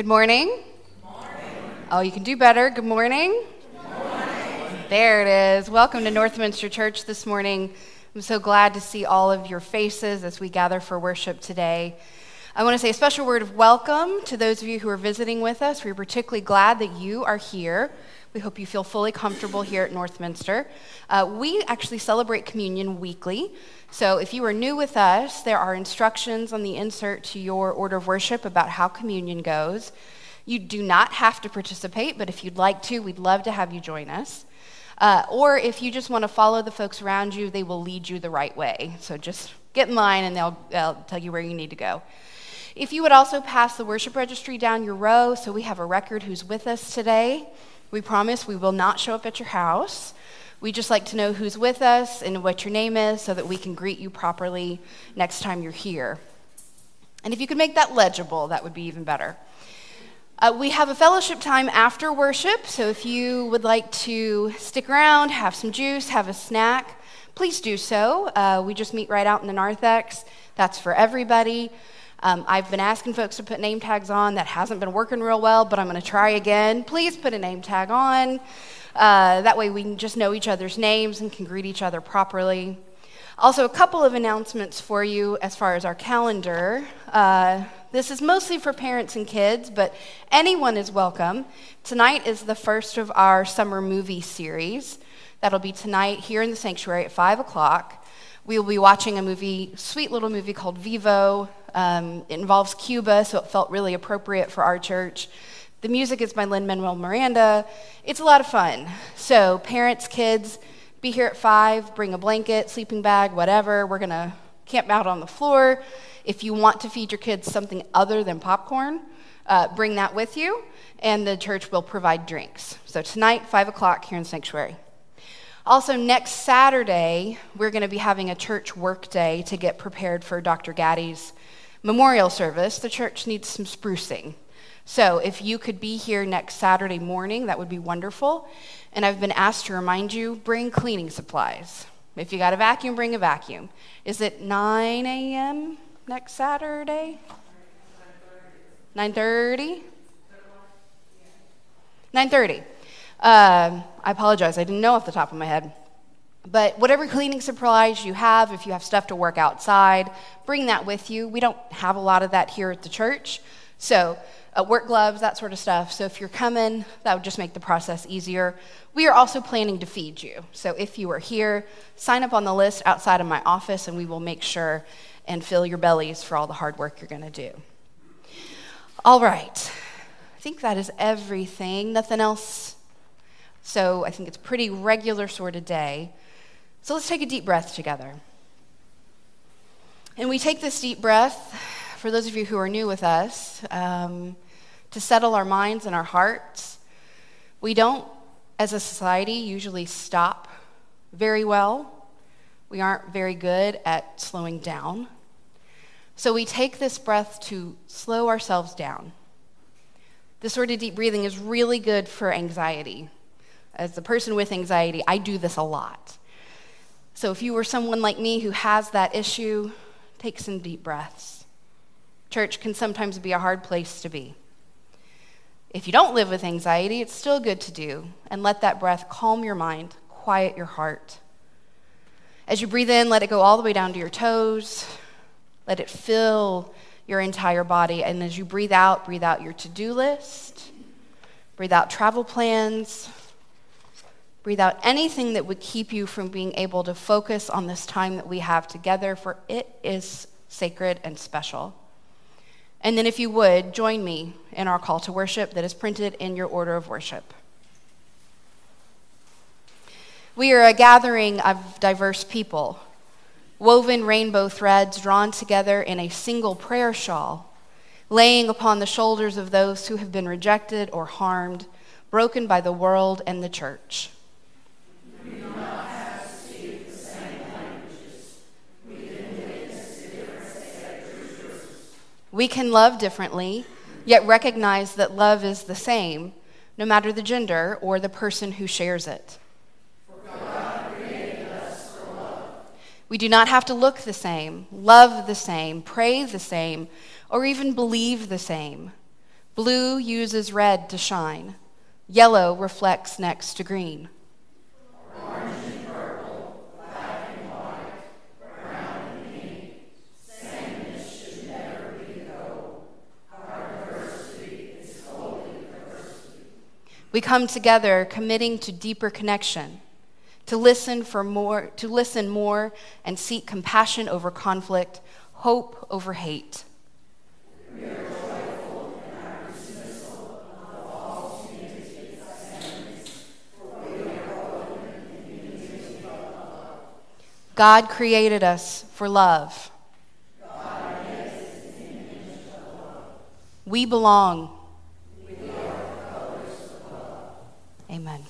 Good morning. Oh, you can do better. Good morning. There it is. Welcome to Northminster Church this morning. I'm so glad to see all of your faces as we gather for worship today. I want to say a special word of welcome to those of you who are visiting with us. We're particularly glad that you are here. We hope you feel fully comfortable here at Northminster. Uh, we actually celebrate communion weekly. So if you are new with us, there are instructions on the insert to your order of worship about how communion goes. You do not have to participate, but if you'd like to, we'd love to have you join us. Uh, or if you just want to follow the folks around you, they will lead you the right way. So just get in line and they'll, they'll tell you where you need to go. If you would also pass the worship registry down your row so we have a record who's with us today. We promise we will not show up at your house. We just like to know who's with us and what your name is so that we can greet you properly next time you're here. And if you could make that legible, that would be even better. Uh, we have a fellowship time after worship, so if you would like to stick around, have some juice, have a snack, please do so. Uh, we just meet right out in the narthex. That's for everybody. Um, I've been asking folks to put name tags on. That hasn't been working real well, but I'm going to try again. Please put a name tag on. Uh, that way we can just know each other's names and can greet each other properly. Also, a couple of announcements for you as far as our calendar. Uh, this is mostly for parents and kids, but anyone is welcome. Tonight is the first of our summer movie series. That'll be tonight here in the sanctuary at 5 o'clock. We will be watching a movie, sweet little movie called Vivo. Um, it involves Cuba, so it felt really appropriate for our church. The music is by Lin Manuel Miranda. It's a lot of fun. So, parents, kids, be here at 5, bring a blanket, sleeping bag, whatever. We're going to camp out on the floor. If you want to feed your kids something other than popcorn, uh, bring that with you, and the church will provide drinks. So, tonight, 5 o'clock here in Sanctuary. Also, next Saturday, we're going to be having a church work day to get prepared for Dr. Gaddy's memorial service. The church needs some sprucing. So if you could be here next Saturday morning, that would be wonderful. And I've been asked to remind you bring cleaning supplies. If you got a vacuum, bring a vacuum. Is it 9 a.m. next Saturday? 9:30. 9:30. Uh, I apologize. I didn't know off the top of my head. But whatever cleaning supplies you have, if you have stuff to work outside, bring that with you. We don't have a lot of that here at the church. So uh, work gloves, that sort of stuff. So if you're coming, that would just make the process easier. We are also planning to feed you. So if you are here, sign up on the list outside of my office, and we will make sure and fill your bellies for all the hard work you're going to do. All right. I think that is everything. Nothing else. So I think it's pretty regular sort of day. So let's take a deep breath together. And we take this deep breath for those of you who are new with us, um, to settle our minds and our hearts. We don't, as a society, usually stop very well. We aren't very good at slowing down. So we take this breath to slow ourselves down. This sort of deep breathing is really good for anxiety. As a person with anxiety, I do this a lot. So if you were someone like me who has that issue, take some deep breaths. Church can sometimes be a hard place to be. If you don't live with anxiety, it's still good to do, and let that breath calm your mind, quiet your heart. As you breathe in, let it go all the way down to your toes. Let it fill your entire body. And as you breathe out, breathe out your to do list, breathe out travel plans, breathe out anything that would keep you from being able to focus on this time that we have together, for it is sacred and special. And then, if you would, join me in our call to worship that is printed in your order of worship. We are a gathering of diverse people, woven rainbow threads drawn together in a single prayer shawl, laying upon the shoulders of those who have been rejected or harmed, broken by the world and the church. We can love differently, yet recognize that love is the same, no matter the gender or the person who shares it. We do not have to look the same, love the same, pray the same, or even believe the same. Blue uses red to shine. Yellow reflects next to green. We come together committing to deeper connection, to listen for more, to listen more and seek compassion over conflict, hope over hate. God created us for love. We belong Amen.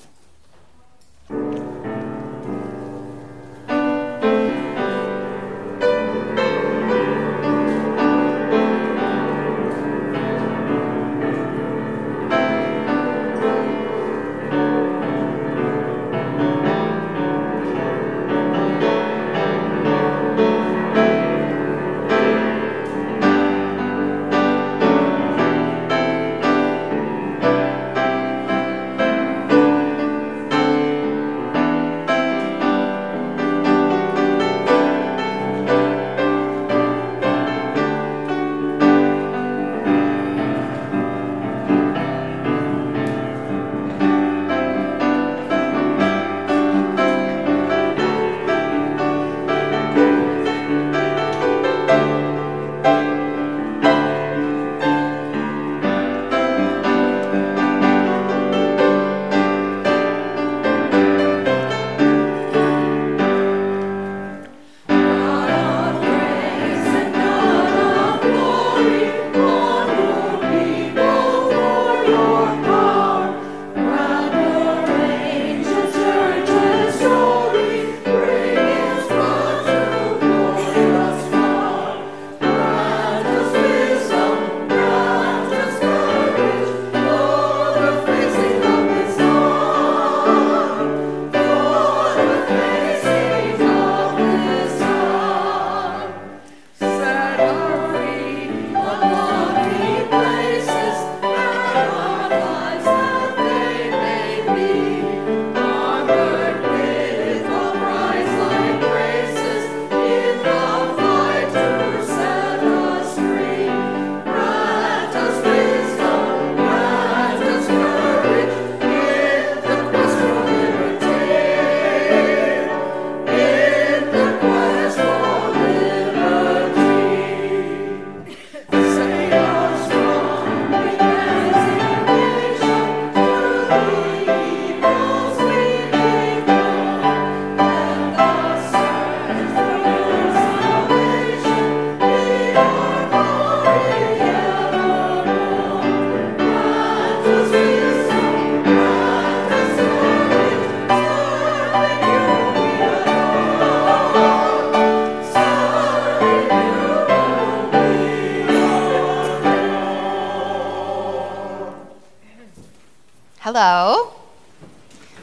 Hello.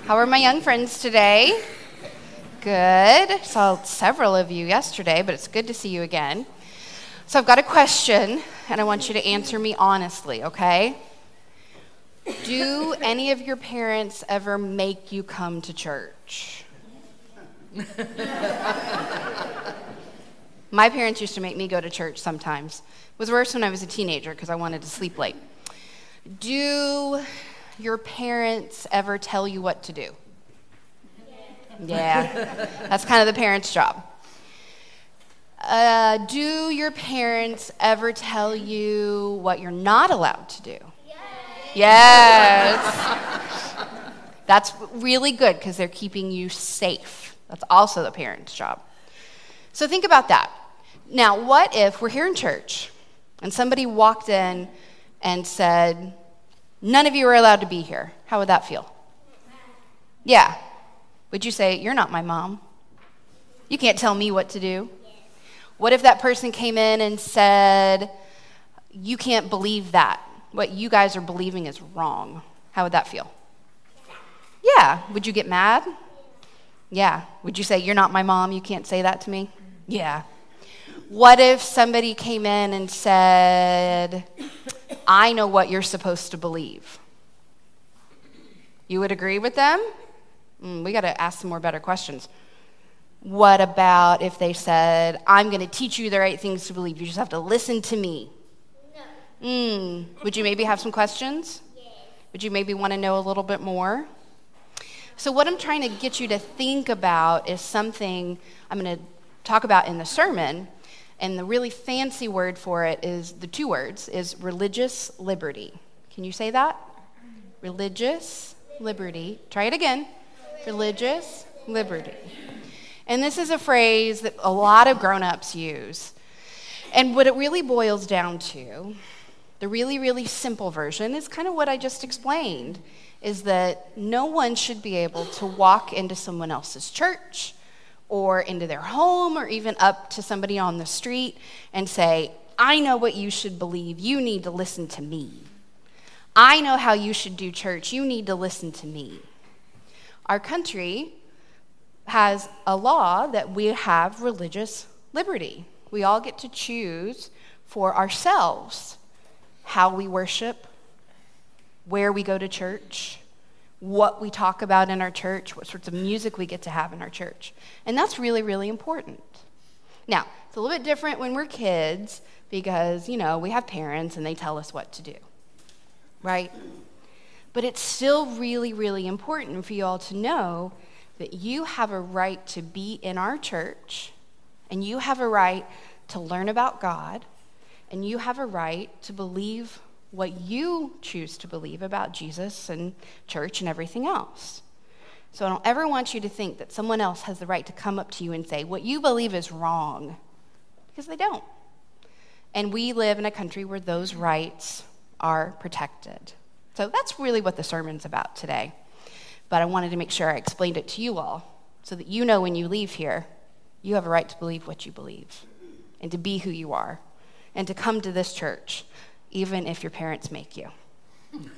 How are my young friends today? Good. Saw several of you yesterday, but it's good to see you again. So I've got a question, and I want you to answer me honestly, okay? Do any of your parents ever make you come to church? My parents used to make me go to church sometimes. It was worse when I was a teenager because I wanted to sleep late. Do your parents ever tell you what to do? Yeah, that's kind of the parent's job. Uh, do your parents ever tell you what you're not allowed to do? Yes. yes. That's really good because they're keeping you safe. That's also the parent's job. So think about that. Now, what if we're here in church and somebody walked in and said, None of you are allowed to be here. How would that feel? Yeah. Would you say, You're not my mom? You can't tell me what to do? What if that person came in and said, You can't believe that? What you guys are believing is wrong. How would that feel? Yeah. Would you get mad? Yeah. Would you say, You're not my mom? You can't say that to me? Yeah. What if somebody came in and said, I know what you're supposed to believe. You would agree with them? Mm, we got to ask some more better questions. What about if they said, I'm going to teach you the right things to believe? You just have to listen to me. No. Mm, would you maybe have some questions? Yes. Would you maybe want to know a little bit more? So, what I'm trying to get you to think about is something I'm going to talk about in the sermon. And the really fancy word for it is the two words is religious liberty. Can you say that? Religious liberty. Try it again. Religious liberty. And this is a phrase that a lot of grown ups use. And what it really boils down to, the really, really simple version, is kind of what I just explained is that no one should be able to walk into someone else's church or into their home or even up to somebody on the street and say, I know what you should believe. You need to listen to me. I know how you should do church. You need to listen to me. Our country has a law that we have religious liberty. We all get to choose for ourselves how we worship, where we go to church, what we talk about in our church, what sorts of music we get to have in our church. And that's really, really important. Now, it's a little bit different when we're kids because, you know, we have parents and they tell us what to do, right? But it's still really, really important for you all to know that you have a right to be in our church and you have a right to learn about God and you have a right to believe what you choose to believe about Jesus and church and everything else. So I don't ever want you to think that someone else has the right to come up to you and say, what you believe is wrong, because they don't. And we live in a country where those rights are protected. So that's really what the sermon's about today but I wanted to make sure I explained it to you all so that you know when you leave here, you have a right to believe what you believe and to be who you are and to come to this church, even if your parents make you.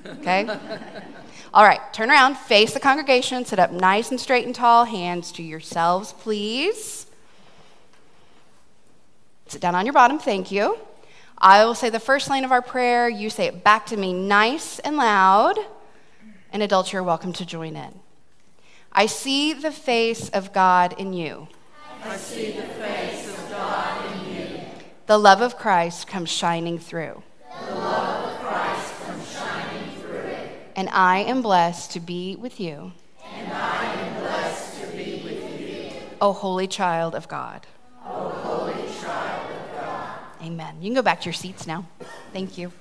Okay? All right, turn around, face the congregation, sit up nice and straight and tall, hands to yourselves, please. Sit down on your bottom, thank you. I will say the first line of our prayer. You say it back to me nice and loud and adults, you're welcome to join in. I see the face of God in you. I see the face of God in you. The love of Christ comes shining through. Love of Christ comes shining through it. And I am blessed to be with you. And I am blessed to be with you. O holy child of God. O holy child of God. Amen. You can go back to your seats now. Thank you.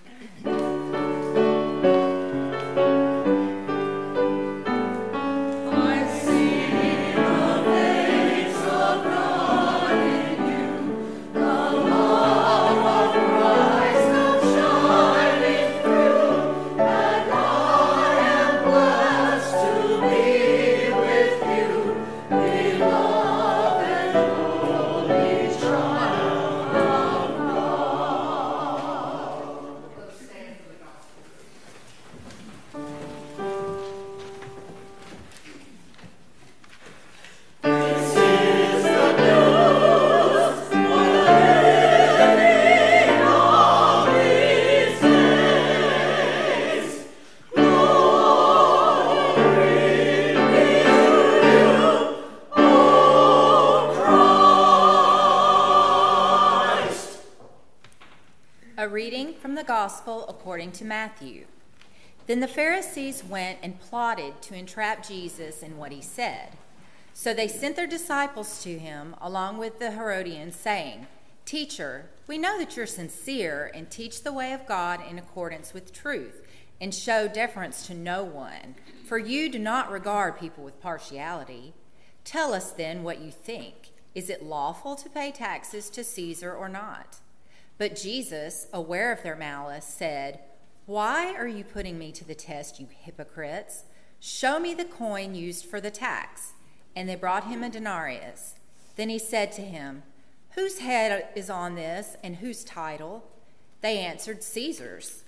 According to Matthew. Then the Pharisees went and plotted to entrap Jesus in what he said. So they sent their disciples to him along with the Herodians, saying, Teacher, we know that you're sincere and teach the way of God in accordance with truth and show deference to no one, for you do not regard people with partiality. Tell us then what you think. Is it lawful to pay taxes to Caesar or not? But Jesus, aware of their malice, said, Why are you putting me to the test, you hypocrites? Show me the coin used for the tax. And they brought him a denarius. Then he said to him, Whose head is on this, and whose title? They answered, Caesar's.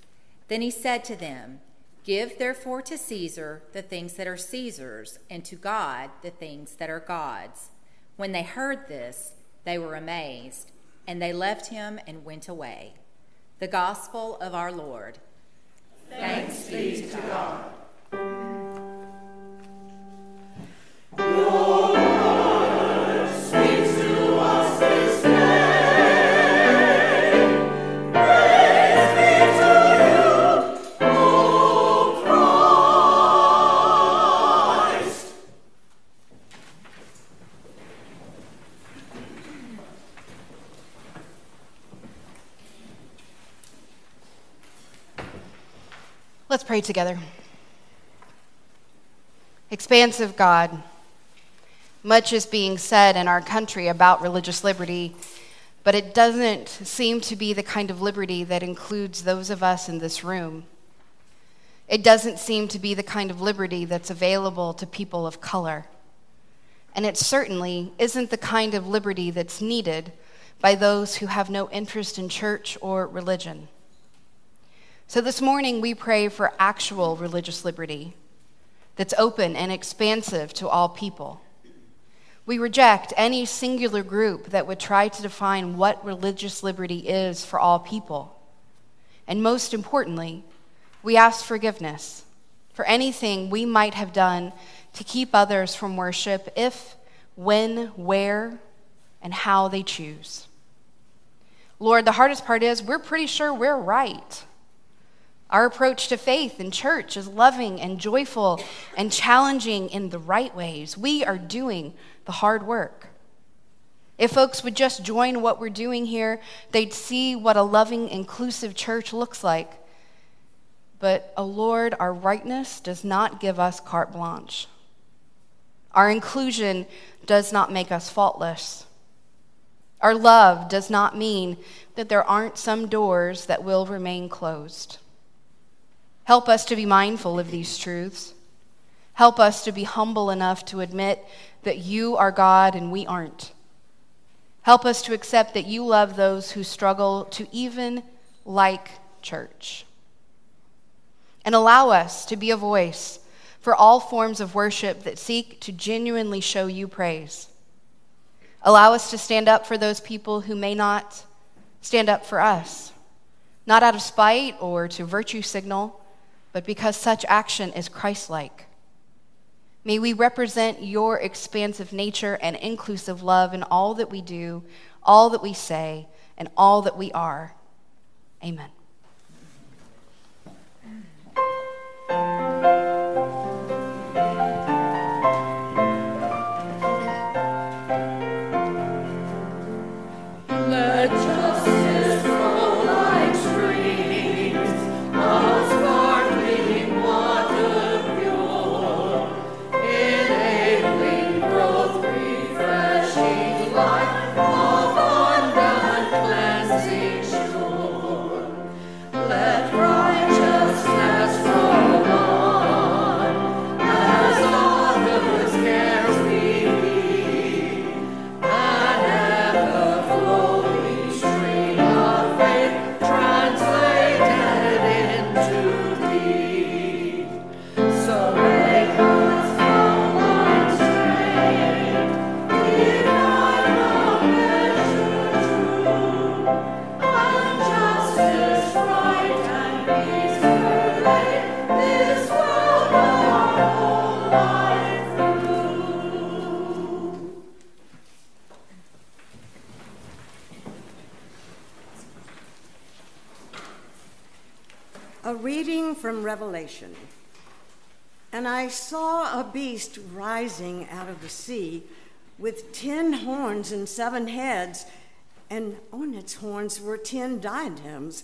Then he said to them, Give therefore to Caesar the things that are Caesar's, and to God the things that are God's. When they heard this, they were amazed and they left him and went away. The gospel of our Lord. Thanks be to God. Let's pray together. Expansive God, much is being said in our country about religious liberty, but it doesn't seem to be the kind of liberty that includes those of us in this room. It doesn't seem to be the kind of liberty that's available to people of color. And it certainly isn't the kind of liberty that's needed by those who have no interest in church or religion. So this morning, we pray for actual religious liberty that's open and expansive to all people. We reject any singular group that would try to define what religious liberty is for all people. And most importantly, we ask forgiveness for anything we might have done to keep others from worship if, when, where, and how they choose. Lord, the hardest part is we're pretty sure we're right. Our approach to faith and church is loving and joyful and challenging in the right ways. We are doing the hard work. If folks would just join what we're doing here, they'd see what a loving, inclusive church looks like. But, oh Lord, our rightness does not give us carte blanche. Our inclusion does not make us faultless. Our love does not mean that there aren't some doors that will remain closed. Help us to be mindful of these truths. Help us to be humble enough to admit that you are God and we aren't. Help us to accept that you love those who struggle to even like church. And allow us to be a voice for all forms of worship that seek to genuinely show you praise. Allow us to stand up for those people who may not stand up for us, not out of spite or to virtue signal but because such action is Christ like. May we represent your expansive nature and inclusive love in all that we do, all that we say, and all that we are. Amen. Beast rising out of the sea with ten horns and seven heads, and on its horns were ten diadems,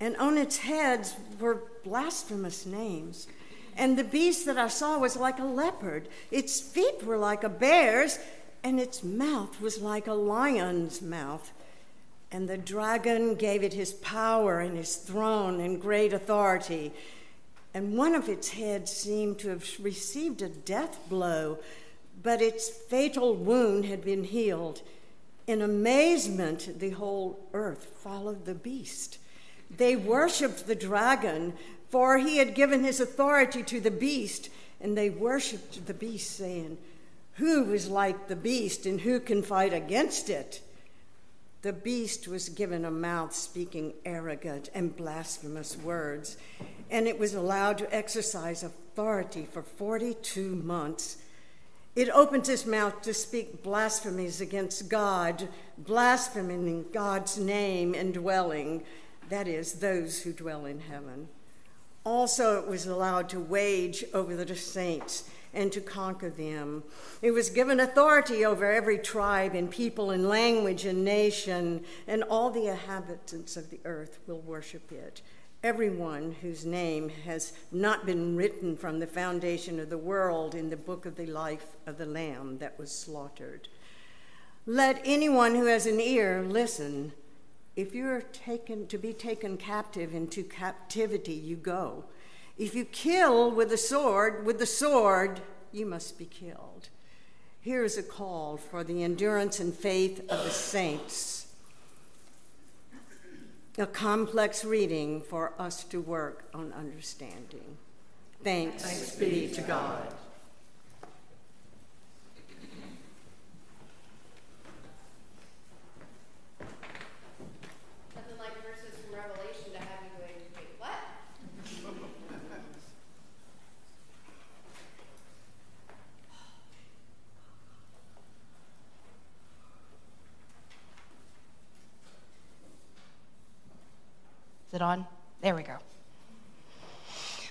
and on its heads were blasphemous names. And the beast that I saw was like a leopard, its feet were like a bear's, and its mouth was like a lion's mouth. And the dragon gave it his power and his throne and great authority and one of its heads seemed to have received a death blow, but its fatal wound had been healed. In amazement, the whole earth followed the beast. They worshiped the dragon, for he had given his authority to the beast, and they worshiped the beast, saying, Who is like the beast, and who can fight against it? The beast was given a mouth speaking arrogant and blasphemous words, and it was allowed to exercise authority for 42 months. It opened its mouth to speak blasphemies against God, blaspheming God's name and dwelling, that is, those who dwell in heaven. Also, it was allowed to wage over the saints and to conquer them. It was given authority over every tribe and people and language and nation, and all the inhabitants of the earth will worship it. Everyone whose name has not been written from the foundation of the world in the book of the life of the Lamb that was slaughtered. Let anyone who has an ear listen. If you're taken to be taken captive into captivity, you go. If you kill with the sword, with the sword, you must be killed. Here is a call for the endurance and faith of the saints. A complex reading for us to work on understanding. Thanks, Thanks be to God. It on? There we go.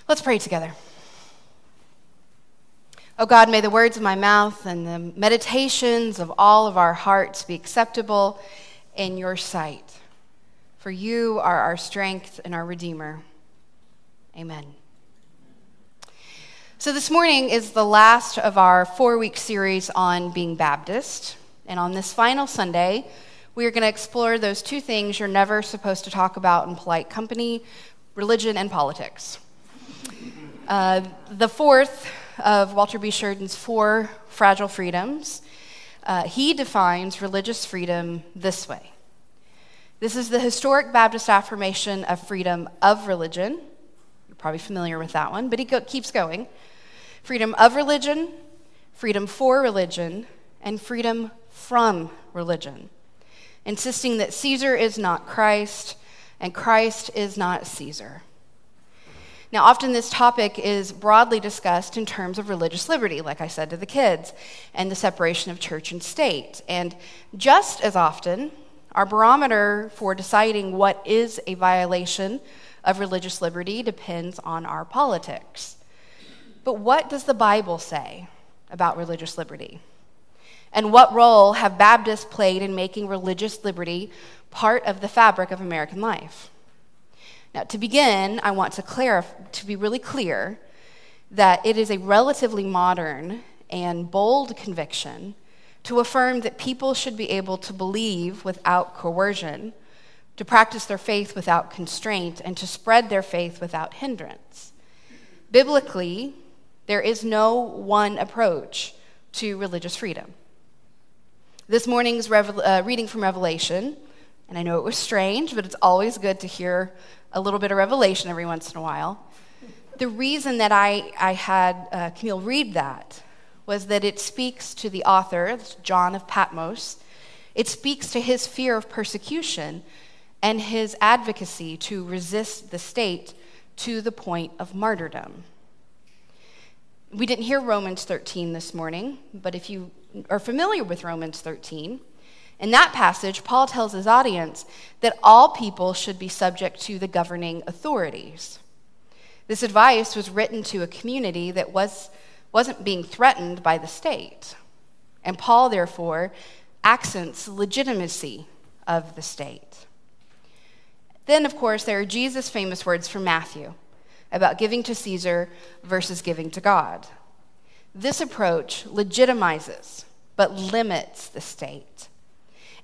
Let's pray together. Oh God, may the words of my mouth and the meditations of all of our hearts be acceptable in your sight. For you are our strength and our Redeemer. Amen. So, this morning is the last of our four week series on being Baptist. And on this final Sunday, we are going to explore those two things you're never supposed to talk about in polite company religion and politics. Uh, the fourth of Walter B. Shurden's four fragile freedoms, uh, he defines religious freedom this way. This is the historic Baptist affirmation of freedom of religion. You're probably familiar with that one, but he go- keeps going. Freedom of religion, freedom for religion, and freedom from religion insisting that Caesar is not Christ and Christ is not Caesar. Now, often this topic is broadly discussed in terms of religious liberty, like I said to the kids, and the separation of church and state. And just as often, our barometer for deciding what is a violation of religious liberty depends on our politics. But what does the Bible say about religious liberty? And what role have Baptists played in making religious liberty part of the fabric of American life? Now, to begin, I want to, to be really clear that it is a relatively modern and bold conviction to affirm that people should be able to believe without coercion, to practice their faith without constraint, and to spread their faith without hindrance. Biblically, there is no one approach to religious freedom. This morning's revel- uh, reading from Revelation, and I know it was strange, but it's always good to hear a little bit of Revelation every once in a while. The reason that I, I had uh, Camille read that was that it speaks to the author, John of Patmos. It speaks to his fear of persecution and his advocacy to resist the state to the point of martyrdom. We didn't hear Romans 13 this morning, but if you are familiar with Romans 13, in that passage, Paul tells his audience that all people should be subject to the governing authorities. This advice was written to a community that was, wasn't being threatened by the state. And Paul, therefore, accents legitimacy of the state. Then, of course, there are Jesus' famous words from Matthew about giving to Caesar versus giving to God. This approach legitimizes but limits the state,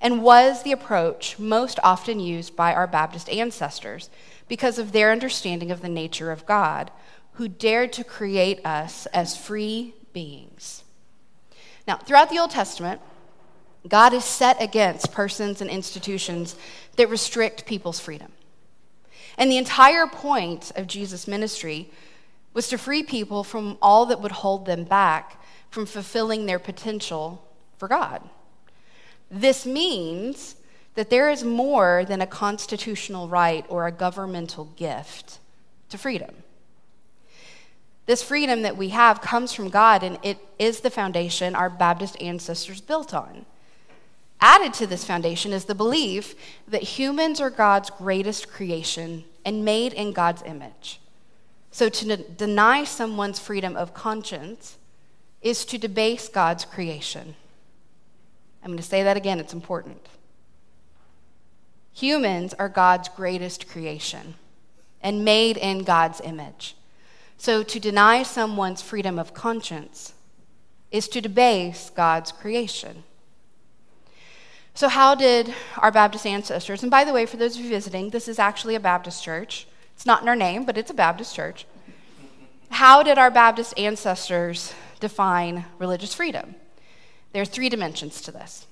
and was the approach most often used by our Baptist ancestors because of their understanding of the nature of God, who dared to create us as free beings. Now, throughout the Old Testament, God is set against persons and institutions that restrict people's freedom. And the entire point of Jesus' ministry was to free people from all that would hold them back from fulfilling their potential for God. This means that there is more than a constitutional right or a governmental gift to freedom. This freedom that we have comes from God, and it is the foundation our Baptist ancestors built on. Added to this foundation is the belief that humans are God's greatest creation and made in God's image. So to deny someone's freedom of conscience is to debase God's creation. I'm going to say that again, it's important. Humans are God's greatest creation and made in God's image. So to deny someone's freedom of conscience is to debase God's creation. So, how did our Baptist ancestors, and by the way, for those of you visiting, this is actually a Baptist church. It's not in our name, but it's a Baptist church. How did our Baptist ancestors define religious freedom? There are three dimensions to this.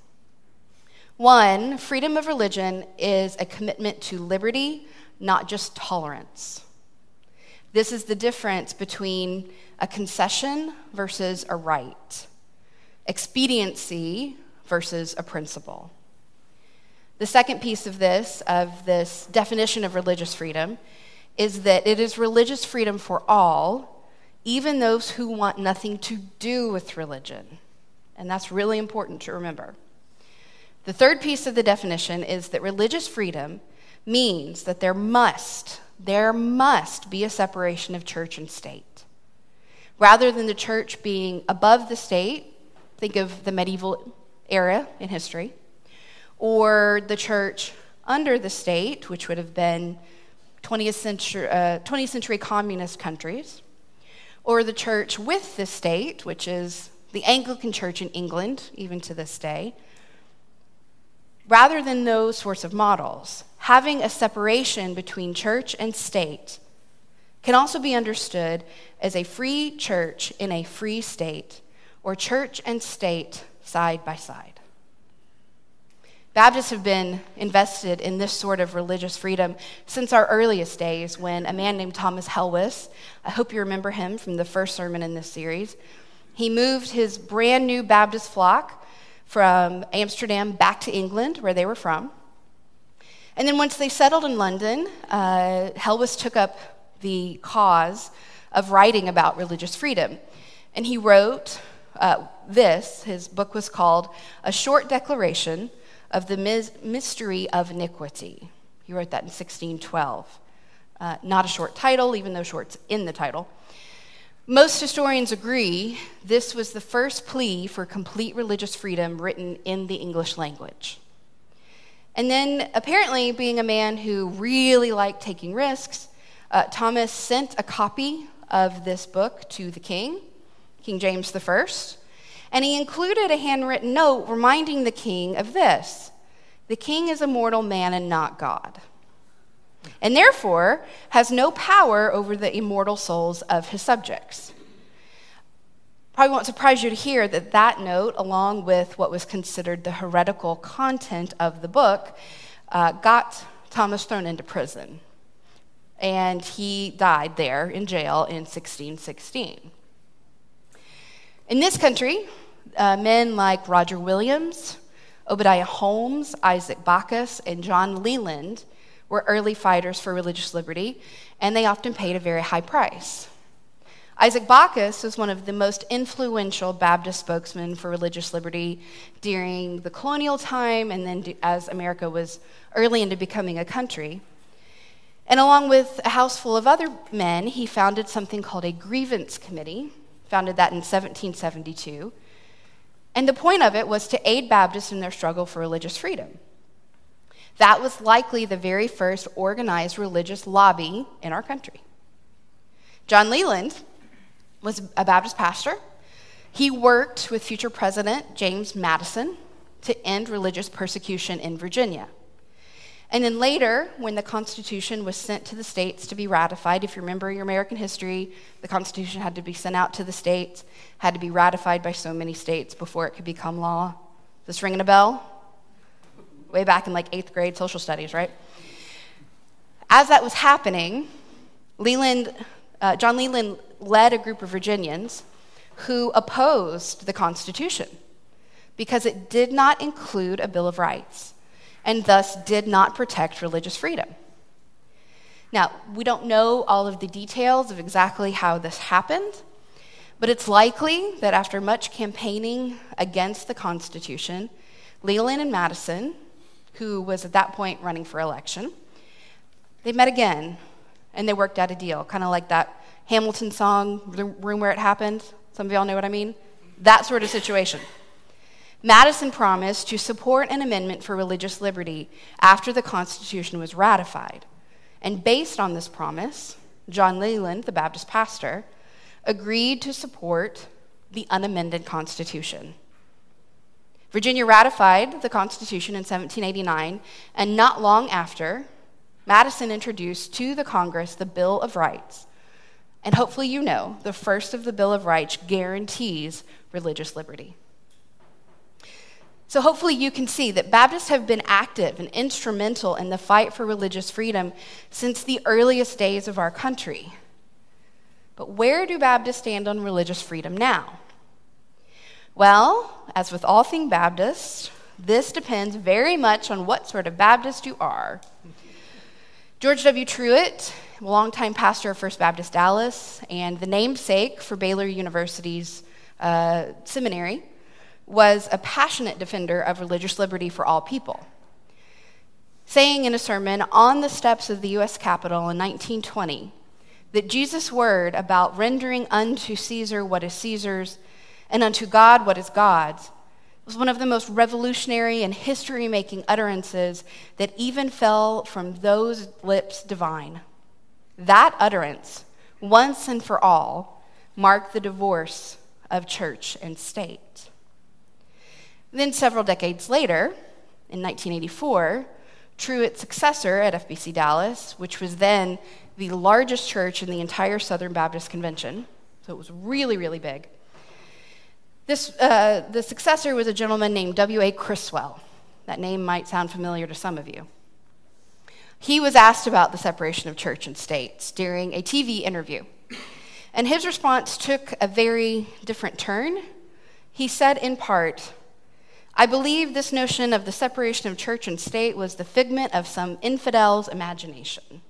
One, freedom of religion is a commitment to liberty, not just tolerance. This is the difference between a concession versus a right, expediency versus a principle. The second piece of this, of this definition of religious freedom, is that it is religious freedom for all, even those who want nothing to do with religion. And that's really important to remember. The third piece of the definition is that religious freedom means that there must, there must be a separation of church and state. Rather than the church being above the state, think of the medieval era in history, or the church under the state, which would have been 20th century, uh, 20th century communist countries, or the church with the state, which is the Anglican Church in England, even to this day. Rather than those sorts of models, having a separation between church and state can also be understood as a free church in a free state, or church and state side by side. Baptists have been invested in this sort of religious freedom since our earliest days when a man named Thomas Helwys, I hope you remember him from the first sermon in this series, he moved his brand new Baptist flock from Amsterdam back to England, where they were from. And then once they settled in London, uh, Helwys took up the cause of writing about religious freedom. And he wrote uh, this. His book was called A Short Declaration of the Mystery of Iniquity. He wrote that in 1612. Uh, not a short title, even though short's in the title. Most historians agree this was the first plea for complete religious freedom written in the English language. And then, apparently, being a man who really liked taking risks, uh, Thomas sent a copy of this book to the king, King James I, and he included a handwritten note reminding the king of this the king is a mortal man and not God, and therefore has no power over the immortal souls of his subjects. Probably won't surprise you to hear that that note, along with what was considered the heretical content of the book, uh, got Thomas thrown into prison. And he died there in jail in 1616. In this country, uh, men like Roger Williams, Obadiah Holmes, Isaac Backus, and John Leland were early fighters for religious liberty, and they often paid a very high price. Isaac Backus was one of the most influential Baptist spokesmen for religious liberty during the colonial time and then as America was early into becoming a country. And along with a house full of other men, he founded something called a grievance committee, founded that in 1772. And the point of it was to aid Baptists in their struggle for religious freedom. That was likely the very first organized religious lobby in our country. John Leland was a Baptist pastor. He worked with future President James Madison to end religious persecution in Virginia. And then later, when the Constitution was sent to the states to be ratified, if you remember your American history, the Constitution had to be sent out to the states, had to be ratified by so many states before it could become law. Is this ringing a bell? Way back in like eighth grade social studies, right? As that was happening, Leland, uh, John Leland led a group of Virginians who opposed the Constitution because it did not include a Bill of Rights. And thus did not protect religious freedom. Now, we don't know all of the details of exactly how this happened, but it's likely that after much campaigning against the Constitution, Leland and Madison, who was at that point running for election, they met again and they worked out a deal, kind of like that Hamilton song, The Room Where It Happened. Some of y'all know what I mean? That sort of situation. Madison promised to support an amendment for religious liberty after the Constitution was ratified. And based on this promise, John Leland, the Baptist pastor, agreed to support the unamended Constitution. Virginia ratified the Constitution in 1789, and not long after, Madison introduced to the Congress the Bill of Rights. And hopefully, you know, the first of the Bill of Rights guarantees religious liberty. So, hopefully, you can see that Baptists have been active and instrumental in the fight for religious freedom since the earliest days of our country. But where do Baptists stand on religious freedom now? Well, as with all things Baptist, this depends very much on what sort of Baptist you are. George W. Truett, longtime pastor of First Baptist Dallas and the namesake for Baylor University's uh, seminary, was a passionate defender of religious liberty for all people. Saying in a sermon on the steps of the U.S. Capitol in 1920 that Jesus' word about rendering unto Caesar what is Caesar's and unto God what is God's was one of the most revolutionary and history making utterances that even fell from those lips divine. That utterance, once and for all, marked the divorce of church and state. Then, several decades later, in 1984, Truett's successor at FBC Dallas, which was then the largest church in the entire Southern Baptist Convention, so it was really, really big. This, uh, the successor was a gentleman named W.A. Criswell. That name might sound familiar to some of you. He was asked about the separation of church and state during a TV interview. And his response took a very different turn. He said, in part, I believe this notion of the separation of church and state was the figment of some infidel's imagination.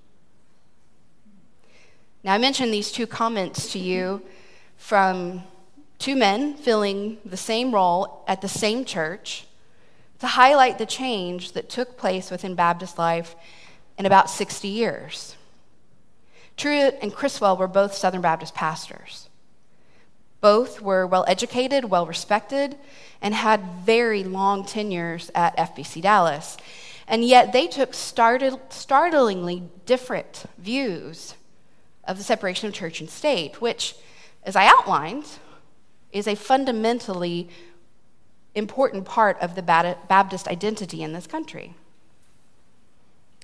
Now, I mentioned these two comments to you from two men filling the same role at the same church to highlight the change that took place within Baptist life in about 60 years. Truett and Criswell were both Southern Baptist pastors. Both were well educated, well respected, and had very long tenures at FBC Dallas. And yet they took startlingly different views of the separation of church and state, which, as I outlined, is a fundamentally important part of the Baptist identity in this country.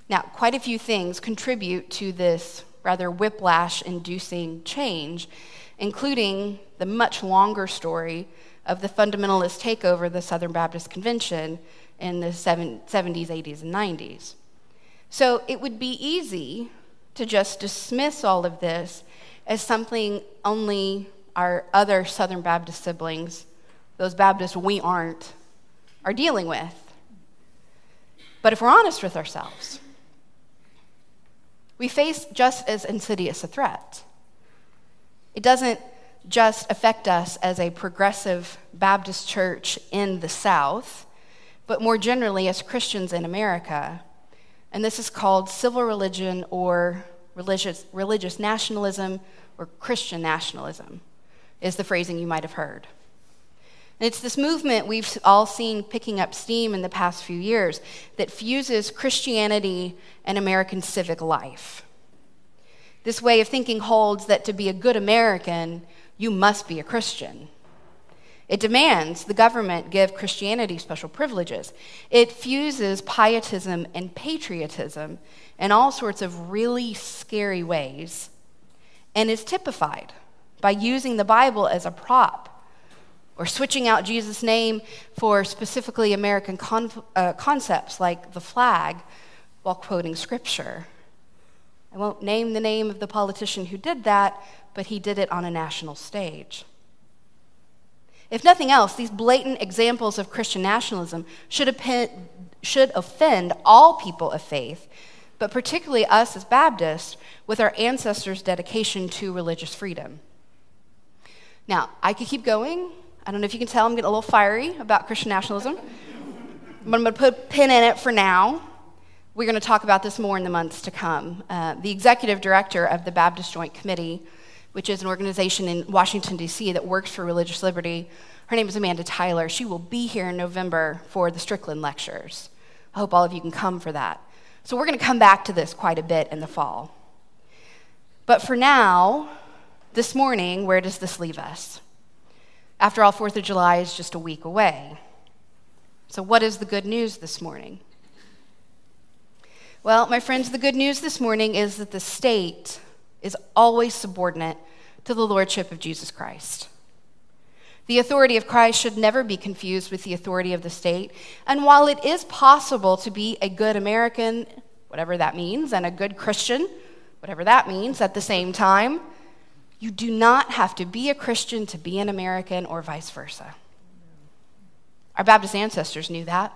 Now, quite a few things contribute to this rather whiplash inducing change, including the much longer story of the fundamentalist takeover of the Southern Baptist Convention in the 70s, 80s, and 90s. So it would be easy to just dismiss all of this as something only our other Southern Baptist siblings, those Baptists we aren't, are dealing with. But if we're honest with ourselves, we face just as insidious a threat. It doesn't just affect us as a progressive Baptist church in the South, but more generally as Christians in America. And this is called civil religion or religious, religious nationalism or Christian nationalism, is the phrasing you might have heard. And it's this movement we've all seen picking up steam in the past few years that fuses Christianity and American civic life. This way of thinking holds that to be a good American, you must be a Christian. It demands the government give Christianity special privileges. It fuses pietism and patriotism in all sorts of really scary ways and is typified by using the Bible as a prop or switching out Jesus' name for specifically American uh, concepts like the flag while quoting scripture. I won't name the name of the politician who did that, but he did it on a national stage. If nothing else, these blatant examples of Christian nationalism should, should offend all people of faith, but particularly us as Baptists with our ancestors' dedication to religious freedom. Now, I could keep going. I don't know if you can tell I'm getting a little fiery about Christian nationalism, but I'm going to put a pin in it for now. We're going to talk about this more in the months to come. Uh, the executive director of the Baptist Joint Committee which is an organization in Washington, D.C., that works for religious liberty. Her name is Amanda Tyler. She will be here in November for the Strickland Lectures. I hope all of you can come for that. So, we're going to come back to this quite a bit in the fall. But for now, this morning, where does this leave us? After all, 4th of July is just a week away. So, what is the good news this morning? Well, my friends, the good news this morning is that the state is always subordinate to the lordship of Jesus Christ. The authority of Christ should never be confused with the authority of the state. And while it is possible to be a good American, whatever that means, and a good Christian, whatever that means, at the same time, you do not have to be a Christian to be an American or vice versa. Our Baptist ancestors knew that.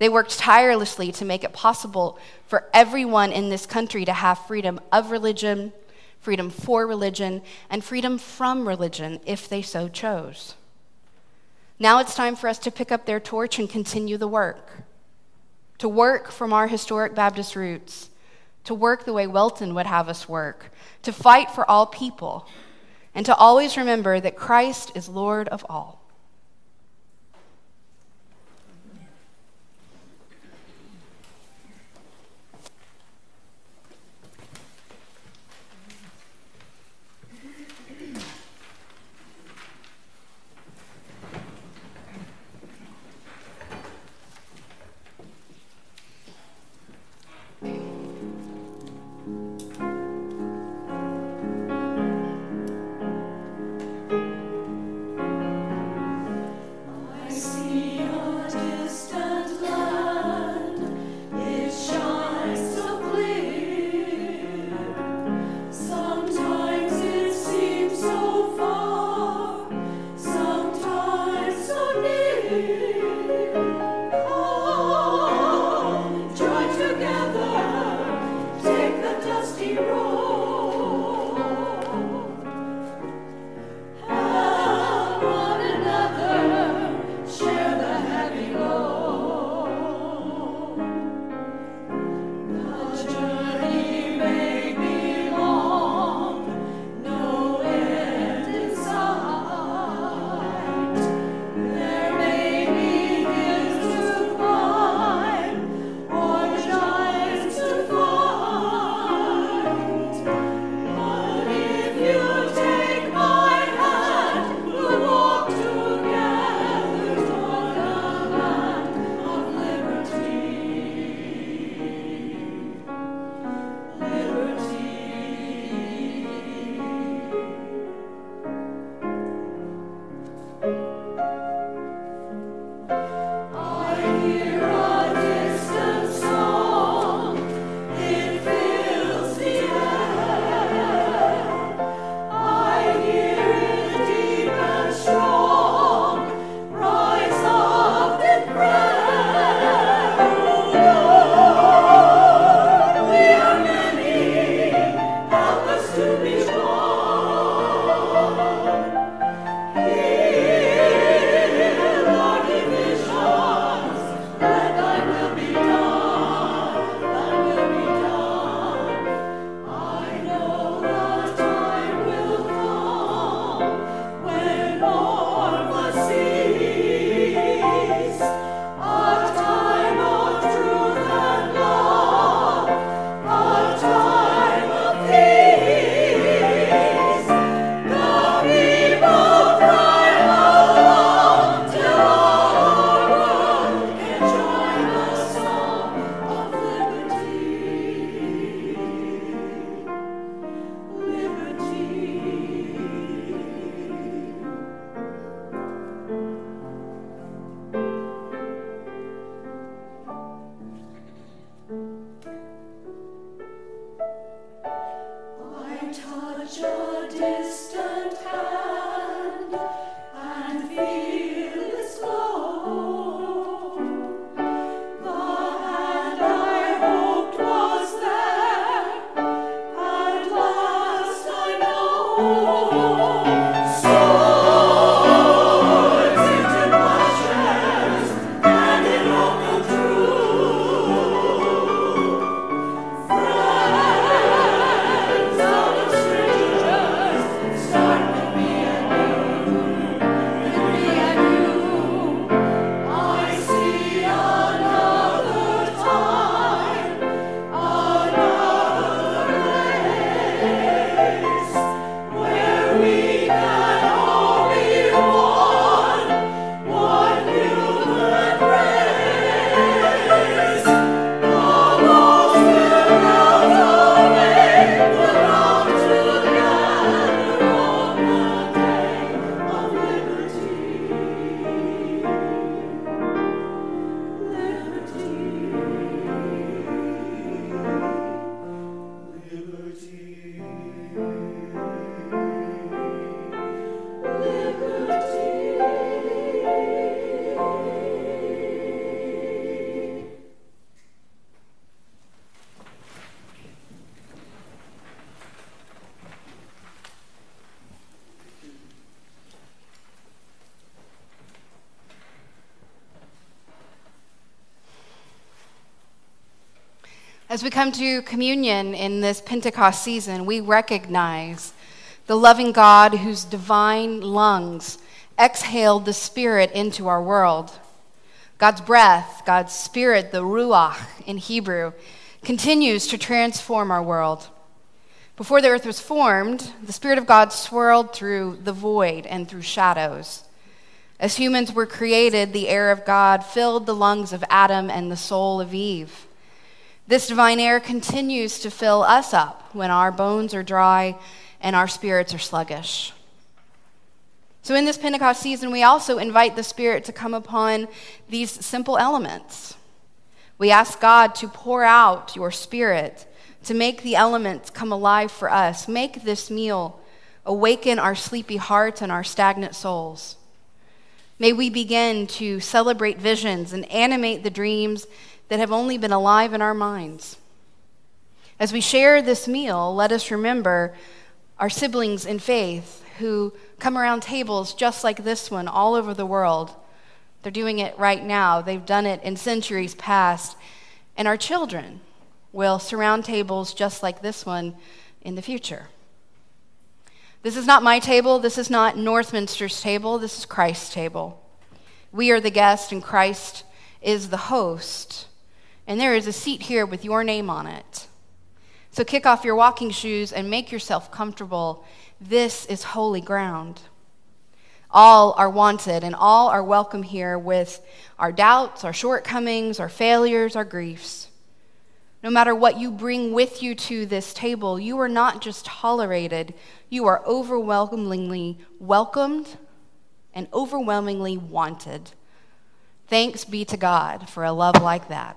They worked tirelessly to make it possible for everyone in this country to have freedom of religion, freedom for religion, and freedom from religion if they so chose. Now it's time for us to pick up their torch and continue the work. To work from our historic Baptist roots, to work the way Welton would have us work, to fight for all people, and to always remember that Christ is Lord of all. As we come to communion in this Pentecost season, we recognize the loving God whose divine lungs exhaled the Spirit into our world. God's breath, God's Spirit, the Ruach in Hebrew, continues to transform our world. Before the earth was formed, the Spirit of God swirled through the void and through shadows. As humans were created, the air of God filled the lungs of Adam and the soul of Eve. This divine air continues to fill us up when our bones are dry and our spirits are sluggish. So, in this Pentecost season, we also invite the Spirit to come upon these simple elements. We ask God to pour out your Spirit to make the elements come alive for us. Make this meal awaken our sleepy hearts and our stagnant souls. May we begin to celebrate visions and animate the dreams that have only been alive in our minds. As we share this meal, let us remember our siblings in faith who come around tables just like this one all over the world. They're doing it right now, they've done it in centuries past. And our children will surround tables just like this one in the future. This is not my table. This is not Northminster's table. This is Christ's table. We are the guest, and Christ is the host and there is a seat here with your name on it. So kick off your walking shoes and make yourself comfortable. This is holy ground. All are wanted and all are welcome here with our doubts, our shortcomings, our failures, our griefs. No matter what you bring with you to this table, you are not just tolerated, you are overwhelmingly welcomed and overwhelmingly wanted. Thanks be to God for a love like that.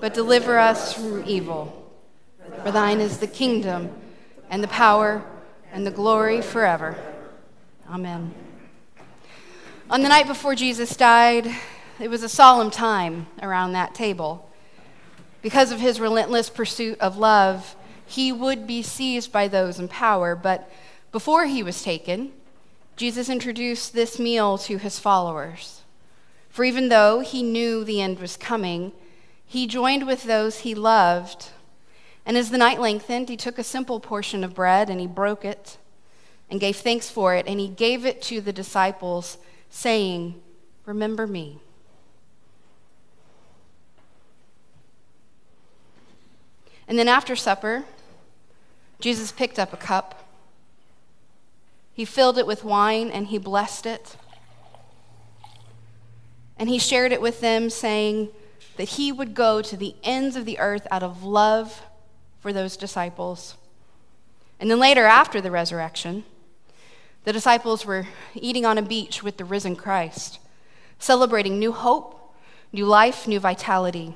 but deliver us from evil. For thine is the kingdom, and the power, and the glory forever. Amen. On the night before Jesus died, it was a solemn time around that table. Because of his relentless pursuit of love, he would be seized by those in power, but before he was taken, Jesus introduced this meal to his followers. For even though he knew the end was coming, he joined with those he loved. And as the night lengthened, he took a simple portion of bread and he broke it and gave thanks for it. And he gave it to the disciples, saying, Remember me. And then after supper, Jesus picked up a cup. He filled it with wine and he blessed it. And he shared it with them, saying, that he would go to the ends of the earth out of love for those disciples. And then later, after the resurrection, the disciples were eating on a beach with the risen Christ, celebrating new hope, new life, new vitality.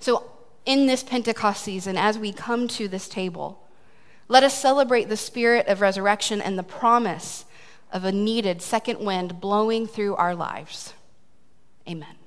So, in this Pentecost season, as we come to this table, let us celebrate the spirit of resurrection and the promise of a needed second wind blowing through our lives. Amen.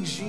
Jesus.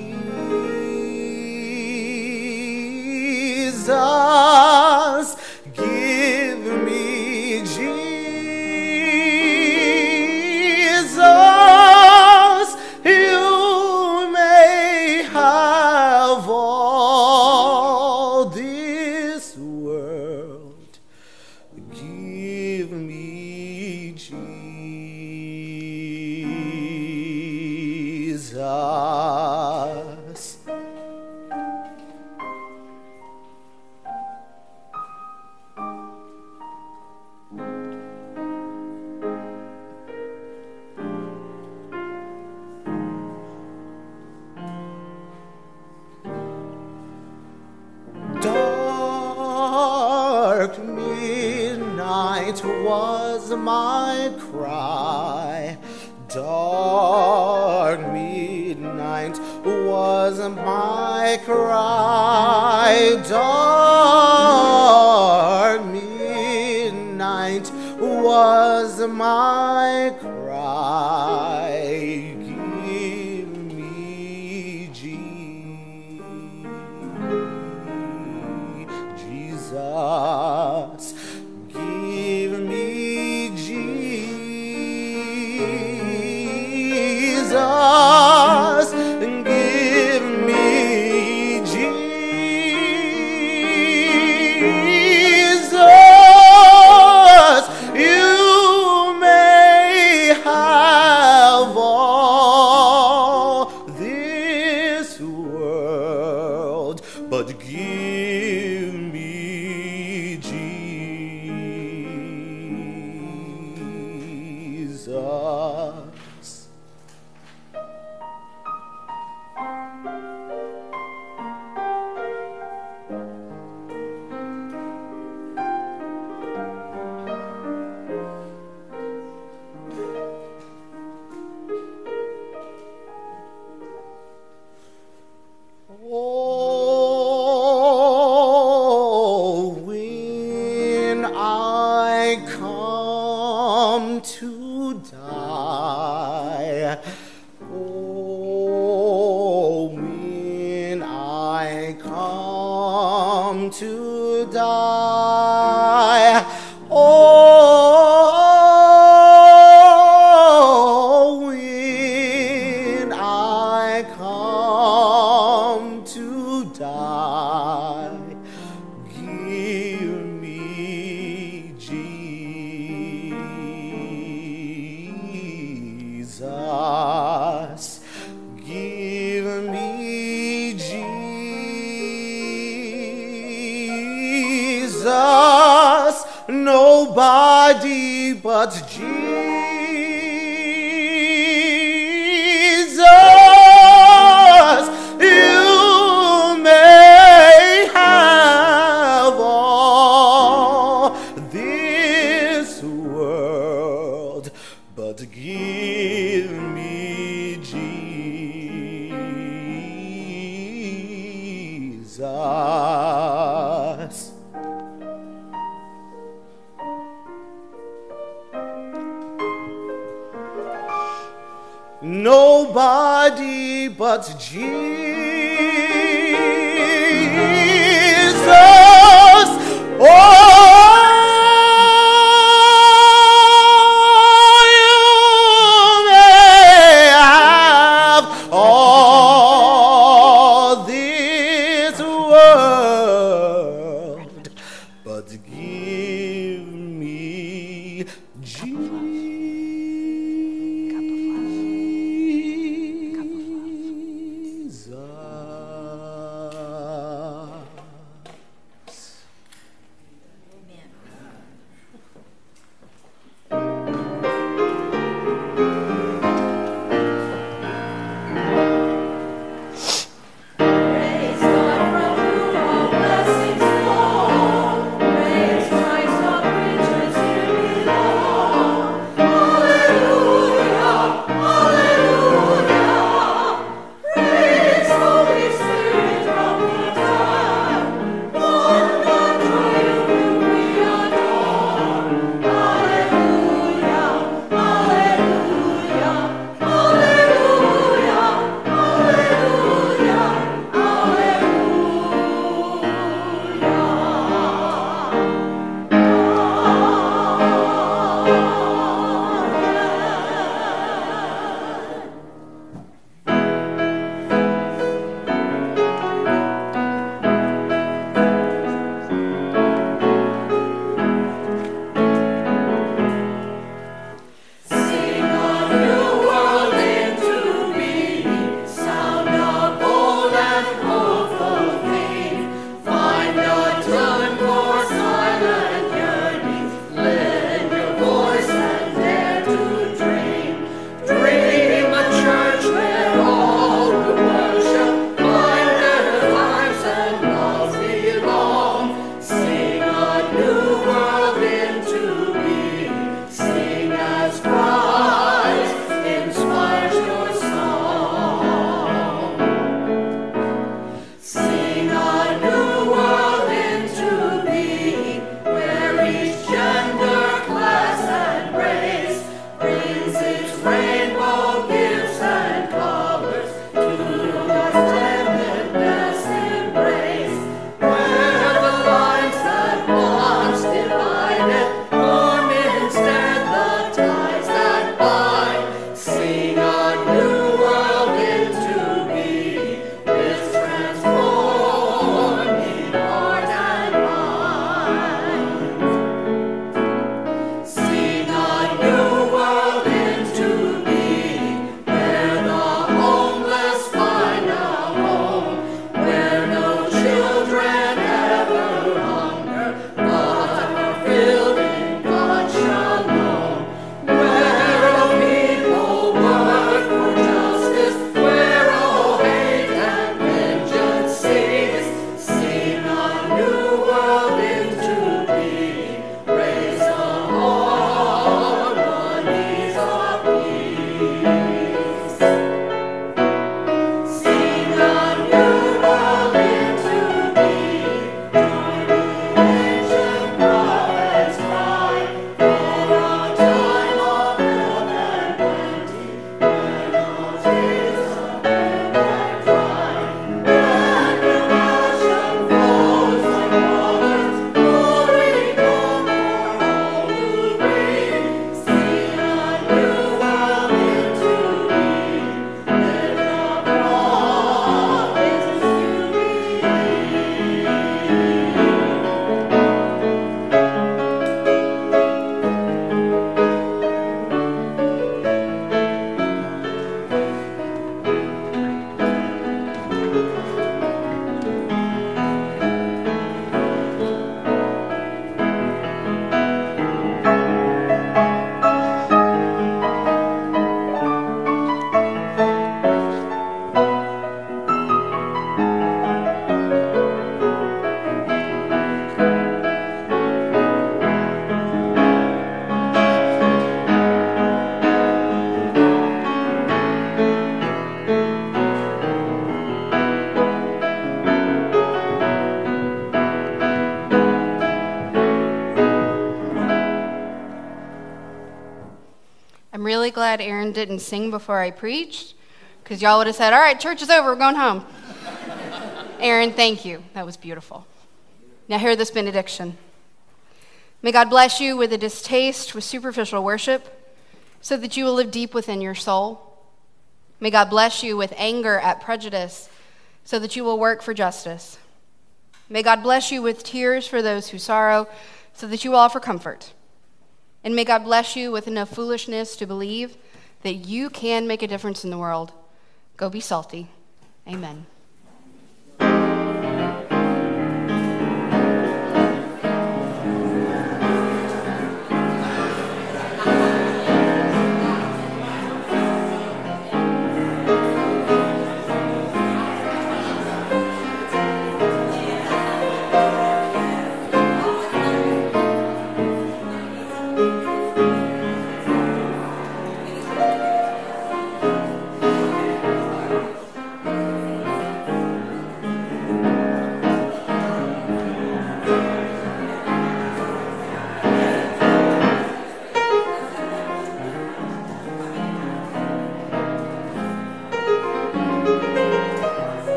Didn't sing before I preached, because y'all would have said, All right, church is over, we're going home. Aaron, thank you. That was beautiful. Now, hear this benediction. May God bless you with a distaste with superficial worship, so that you will live deep within your soul. May God bless you with anger at prejudice, so that you will work for justice. May God bless you with tears for those who sorrow, so that you will offer comfort. And may God bless you with enough foolishness to believe that you can make a difference in the world. Go be salty. Amen.